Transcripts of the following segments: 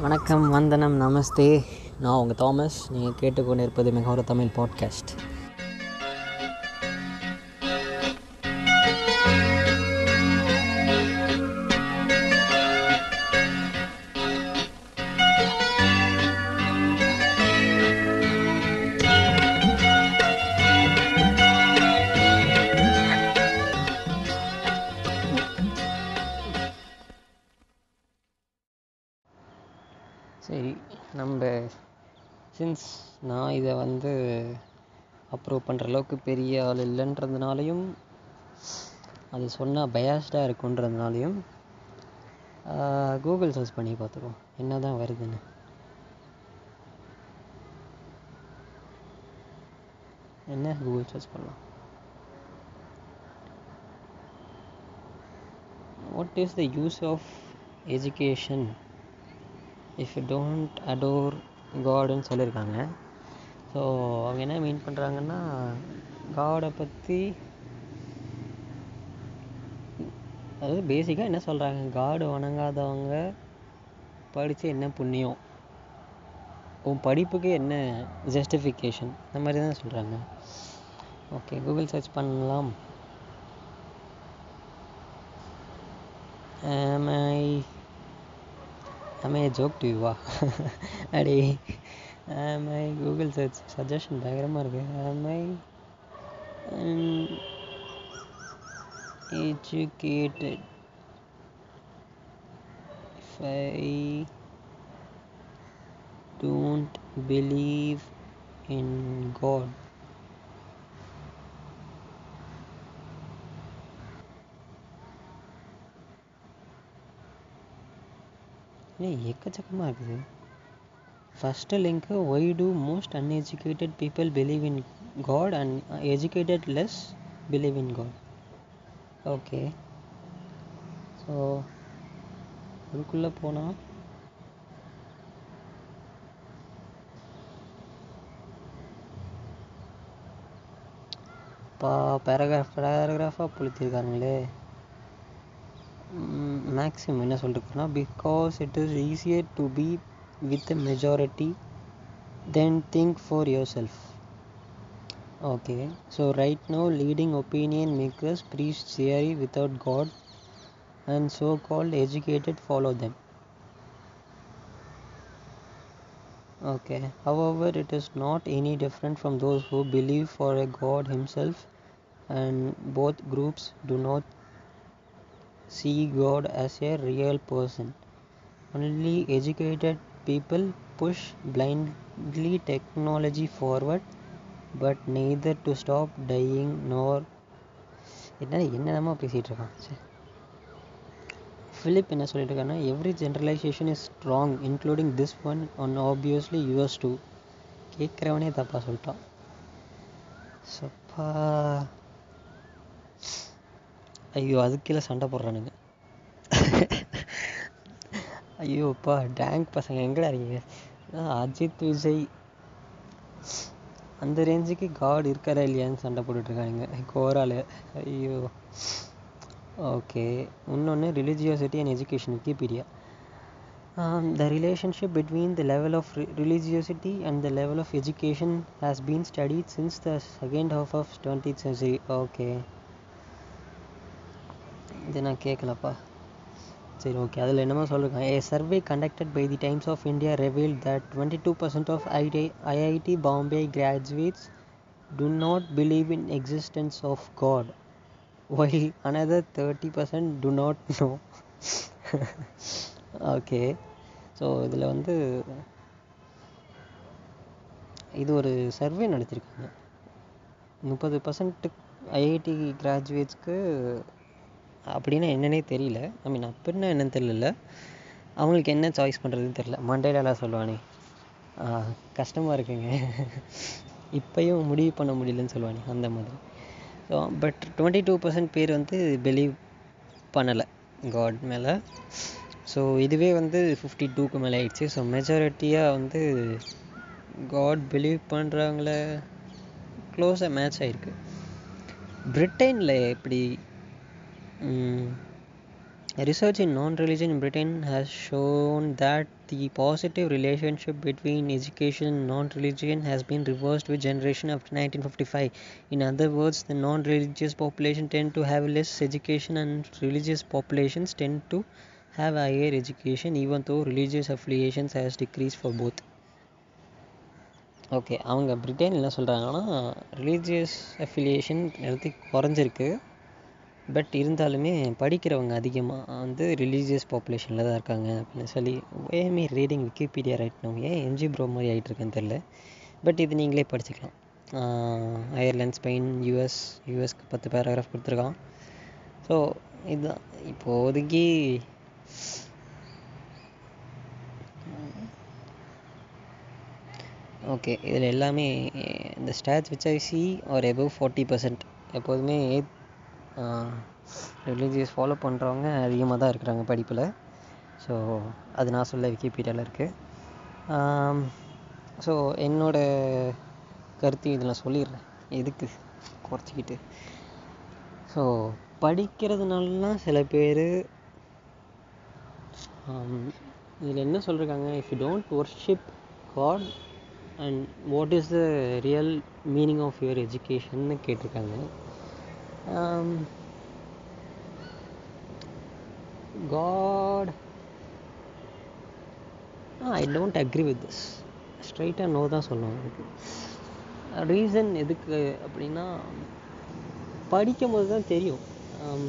வணக்கம் வந்தனம் நமஸ்தே. நான் உங்கள் தாமஸ். நீங்கள் கேட்டுக்கொண்டு இருப்பது தமிழ் பாட்காஸ்ட் சின்ஸ் நான் இதை வந்து அப்ரூவ் பண்ணுற அளவுக்கு பெரிய ஆள் இல்லைன்றதுனாலையும் அது சொன்னால் பயாஸ்டாக இருக்குன்றதுனாலையும் கூகுள் சர்ச் பண்ணி பார்த்துருவோம் என்ன தான் வருதுன்னு. என்ன? கூகுள் சர்ச் பண்ணலாம். What is the use of education if you don't adore காடுன்னு சொல்லியிருக்காங்க. ஸோ அவங்க என்ன மீன் பண்ணுறாங்கன்னா காடை பற்றி அதாவது பேசிக்காக என்ன சொல்கிறாங்க காடு வணங்காதவங்க படித்து என்ன புண்ணியம்? உன் படிப்புக்கு என்ன ஜஸ்டிஃபிகேஷன் இந்த மாதிரி தான் சொல்கிறாங்க ஓகே கூகுள் சர்ச் பண்ணலாம். Am I am I a joke to you வா அடே am I Google search suggestion பயங்கரமாக இருக்கு am I an educated if I don't believe in God ஏய் எக்கச்சக்கமாக இருக்குது first link why do most uneducated people believe in God and educated less believe in God okay so அதுக்குள்ளே போனால் பா paragraph பேராகிராஃபாக புளுத்திருக்காங்களே மேக்ஸிமம் என்ன சொல்லிருக்குன்னா because it is easier to be with majority then think for yourself okay so right no leading opinion makers preach theory without God and so called educated follow them okay however it is not any different from those who believe for a god himself and both groups do not see God as a real person. Only educated people push blindly technology forward, but neither to stop dying nor என்ன என்னென்னமோ பேசிகிட்டு இருக்கான் சரி flip என்ன சொல்லிட்டு இருக்காங்கன்னா every generalization is strong including this one one obviously US too கேட்குறவனே தப்பாக சொல்லிட்டான் சப்பா ஐயோ அதுக்கு கீழே சண்டை போடுறானுங்க ஐயோ அப்பா டேங்க் பசங்க எங்கடா இருக்கீங்க அஜித் விஜய் அந்த ரேஞ்சுக்கு காட் இருக்காரா இல்லையான்னு சண்டை போட்டுட்ருக்கானுங்க கோரால் ஐயோ ஓகே இன்னொன்று religiosity and education Wikipedia the relationship between the level of religiosity and the level of education has been studied since the second half of twenty century okay இது நான் கேட்கலப்பா சரி ஓகே அதில் என்னமோ சொல்லியிருக்காங்க a survey conducted by the Times of India reveal that twenty two percent of IT IIT Bombay graduates do not believe in existence of God why another thirty percent do not no okay so இதில் வந்து இது ஒரு survey நடத்தியிருக்காங்க முப்பது percent IIT கிராஜுவேட்ஸ்க்கு அப்படின்னா என்னன்னே தெரியல. ஐ மீன் அப்படின்னா என்னன்னு தெரியல. அவங்களுக்கு என்ன சாய்ஸ் பண்ணுறதுன்னு தெரியல. எல்லாம் சொல்லுவானே கஷ்டமாக இருக்குங்க. இப்போயும் முடிவு பண்ண முடியலன்னு சொல்லுவானே அந்த மாதிரி. So but twenty two percent பேர் வந்து பிலீவ் பண்ணலை காட் மேலே. ஸோ இதுவே வந்து ஃபிஃப்டி டூக்கு மேலே ஆயிடுச்சு. ஸோ மெஜாரிட்டியாக வந்து காட் பிலீவ் பண்ணுறவங்கள க்ளோஸாக மேட்ச் ஆகிருக்கு பிரிட்டனில் எப்படி Research in non-religion in Britain has shown that the positive relationship between education and non-religion has been reversed with generation after 1955. In other words, the non-religious population tend to have less education and religious populations tend to have higher education even though religious affiliations has decreased for both. Okay அவங்க Britain என்ன சொல்கிறாங்கன்னா religious affiliation எடுத்து குறைஞ்சிருக்கு but இருந்தாலுமே படிக்கிறவங்க அதிகமாக வந்து religious பாப்புலேஷனில் தான் இருக்காங்க அப்படின்னு சொல்லி am I reading Wikipedia right no ஏன் எம்ஜி ப்ரோ மாதிரி ஆகிட்டுருக்கேன்னு தெரில பட் இது நீங்களே படிச்சுக்கலாம். அயர்லேண்ட் ஸ்பெயின் யூஎஸ் யூஎஸ்க்கு பத்து பேராகிராஃப் கொடுத்துருக்கான். ஸோ இதுதான். இப்போதைக்கு ஓகே இதில் எல்லாமே இந்த stats which I see are above forty percent எப்போதுமே ரிலீஜியஸ் ஃபாலோ பண்ணுறவங்க அதிகமாக தான் இருக்கிறாங்க படிப்பில். ஸோ அது நான் சொல்ல விக்கிபீடியாவில் இருக்குது ஸோ என்னோடய கருத்து இதில் சொல்லிடுறேன். எதுக்கு? குறைச்சிக்கிட்டு. ஸோ படிக்கிறதுனாலலாம் சில பேர் இதில் என்ன சொல்லியிருக்காங்க if you don't worship God and what is the real meaning of your எஜுகேஷன்னு கேட்டிருக்காங்க. God I don't agree with this ஸ்ட்ரைட்டாக நோ தான் சொல்லுவேன் எனக்கு ரீசன் எதுக்கு அப்படின்னா படிக்கும் போது தான் தெரியும். Um,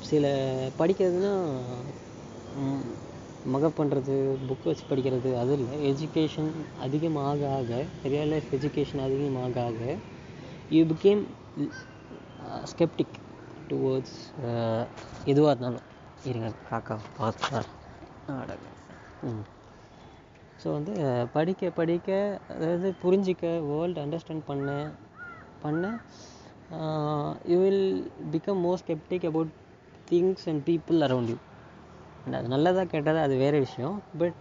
சில படிக்கிறதுனா மகப் பண்ணுறது புக் வச்சு படிக்கிறது அது இல்லை. எஜுகேஷன் அதிகமாக ஆக ரியல் லைஃப் எஜுகேஷன் அதிகமாக ஆக யூ பிகேம் ஸ்கெப்டிக் டுவோர்ட்ஸ் எதுவாக இருந்தாலும். இருங்க காக்கா பார்த்தா ம். ஸோ வந்து படிக்க படிக்க அதாவது புரிஞ்சிக்க வேர்ல்டு அண்டர்ஸ்டாண்ட் பண்ண பண்ண you will become more sceptic about things and people around you and அது நல்லதாக கேட்டதாக அது வேறு விஷயம். பட்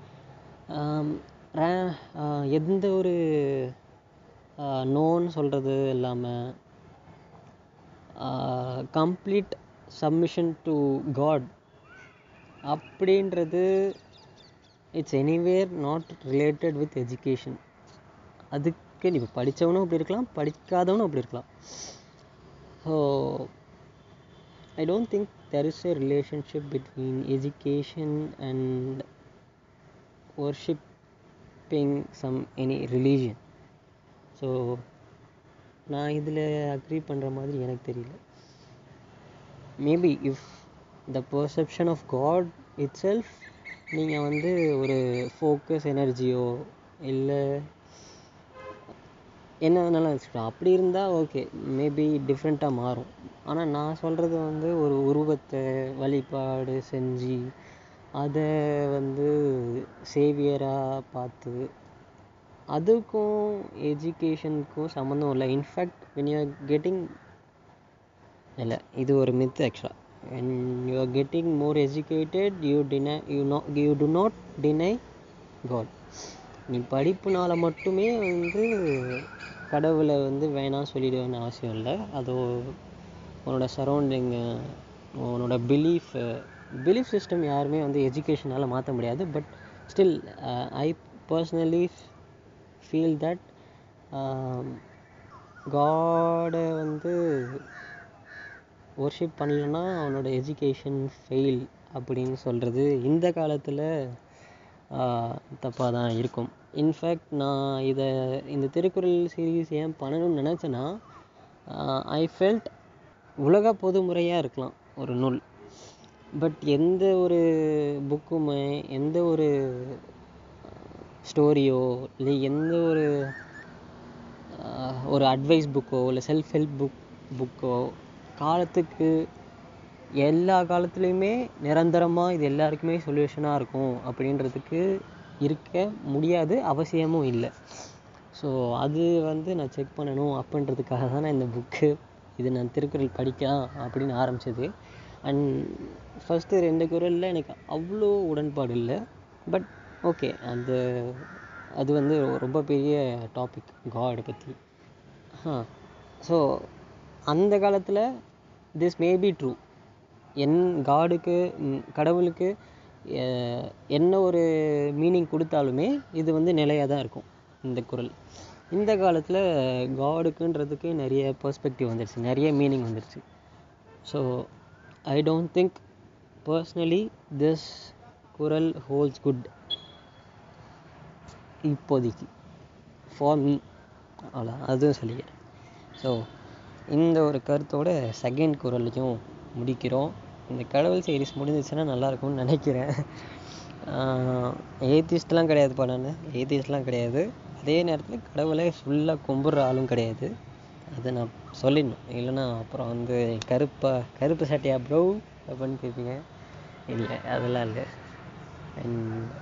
எந்த ஒரு நோன்னு சொல்கிறது இல்லாமல் கம்ப்ளீட் சப்மிஷன் டு காட் அப்படின்றது it's anywhere not related with education அதுக்கு இப்போ படித்தவனும் அப்படி இருக்கலாம் படிக்காதவனும் அப்படி இருக்கலாம். So I don't think there is a relationship between education and worshipping some any religion so நான் இதில் அக்ரி பண்ணுற மாதிரி எனக்கு தெரியல. Maybe if the perception of God itself நீங்கள் வந்து ஒரு ஃபோக்கஸ் எனர்ஜியோ இல்லை என்ன வேணாலும் வச்சுக்கலாம். அப்படி இருந்தால் ஓகே மேபி டிஃப்ரெண்ட்டாக மாறும். ஆனால் நான் சொல்கிறது வந்து ஒரு உருவத்தை வழிபாடு செஞ்சு அதை வந்து சேவியராக பார்த்து அதுக்கும் எஜுகேஷனுக்கும் சம்மந்தம் இல்லை. In fact when you are getting இல்லை இது ஒரு மித் ஆக்சுவலாக when you are getting more educated you deny you know you do not deny God நீ படிப்புனால மட்டுமே வந்து கடவுளை வந்து வேணாம் சொல்லிடுவேன்னு அவசியம் இல்லை. அது உன்னோட சரௌண்டிங்கு உன்னோட பிலீஃப் பிலீஃப் சிஸ்டம் யாருமே வந்து எஜுகேஷனால் மாற்ற முடியாது. But still I personally feel that காடை வந்து ஒர்ஷிப் பண்ணலன்னா அவனோட எஜுகேஷன் ஃபெயில் அப்படின்னு சொல்கிறது இந்த காலத்தில் தப்பாக தான் இருக்கும். இன்ஃபேக்ட் நான் இதை இந்த திருக்குறள் சீரீஸ் ஏன் பண்ணணும்னு நினச்சேன்னா ஐ ஃபெல்ட் உலக பொதுமுறையாக இருக்கலாம் ஒரு நூல். பட் எந்த ஒரு புக்குமே எந்த ஒரு ஸ்டோரியோ இல்லை எந்த ஒரு ஒரு அட்வைஸ் புக்கோ இல்லை செல்ஃப் ஹெல்ப் புக் புக்கோ காலத்துக்கு எல்லா காலத்துலேயுமே நிரந்தரமாக இது எல்லாருக்குமே சொல்யூஷனாக இருக்கும் அப்படின்றதுக்கு இருக்க முடியாது அவசியமும் இல்லை. ஸோ அது வந்து நான் செக் பண்ணணும் அப்படின்றதுக்காக தான் நான் இந்த புக்கு இது நான் திருக்குறள் படிக்கலாம் அப்படின்னு ஆரம்பித்தது அண்ட் ஃபஸ்ட்டு ரெண்டு குரலில் எனக்கு அவ்வளோ உடன்பாடு இல்லை. பட் ஓகே அந்த அது வந்து ரொம்ப பெரிய டாபிக் காடை பற்றி ஸோ அந்த காலத்தில் திஸ் மே பி ட்ரூ என் காடுக்கு கடவுளுக்கு என்ன ஒரு மீனிங் கொடுத்தாலுமே இது வந்து நிலையாக தான் இருக்கும் இந்த குறள் இந்த காலத்தில் காடுக்குன்றதுக்கு நிறைய பெர்ஸ்பெக்டிவ் வந்துருச்சு நிறைய மீனிங் வந்துருச்சு. So I don't think personally this குரல் ஹோல்ஸ் குட் இப்போதைக்கு. ஃபார் மீ அவ்வளோ அதுவும் சொல்லிக்கிறேன். ஸோ இந்த ஒரு கருத்தோட செகண்ட் குரலையும் முடிக்கிறோம். இந்த கடவுள் சீரிஸ் முடிஞ்சிச்சுன்னா நல்லாயிருக்கும்னு நினைக்கிறேன். ஏத்திஸ்ட்லாம் கிடையாதுப்பா நான். ஏத்திஸ்ட்லாம் கிடையாது. அதே நேரத்தில் கடவுளை ஃபுல்லாக கும்பிட்ற ஆளும் கிடையாது. அதை நான் சொல்லிடணும். இல்லைன்னா அப்புறம் வந்து கருப்பா கருப்பு சட்டையா ப்ரோ அப்படின்னு கேட்பீங்க இல்லை அதெல்லாம் இல்லை. And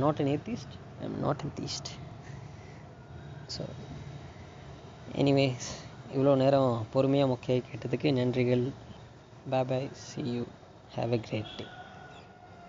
not an atheist I'm not an theist so anyways இவ்வளோ நேரம் பொறுமையாக முக்கிய கேட்டதுக்கு நன்றிகள் bye bye see you have a great day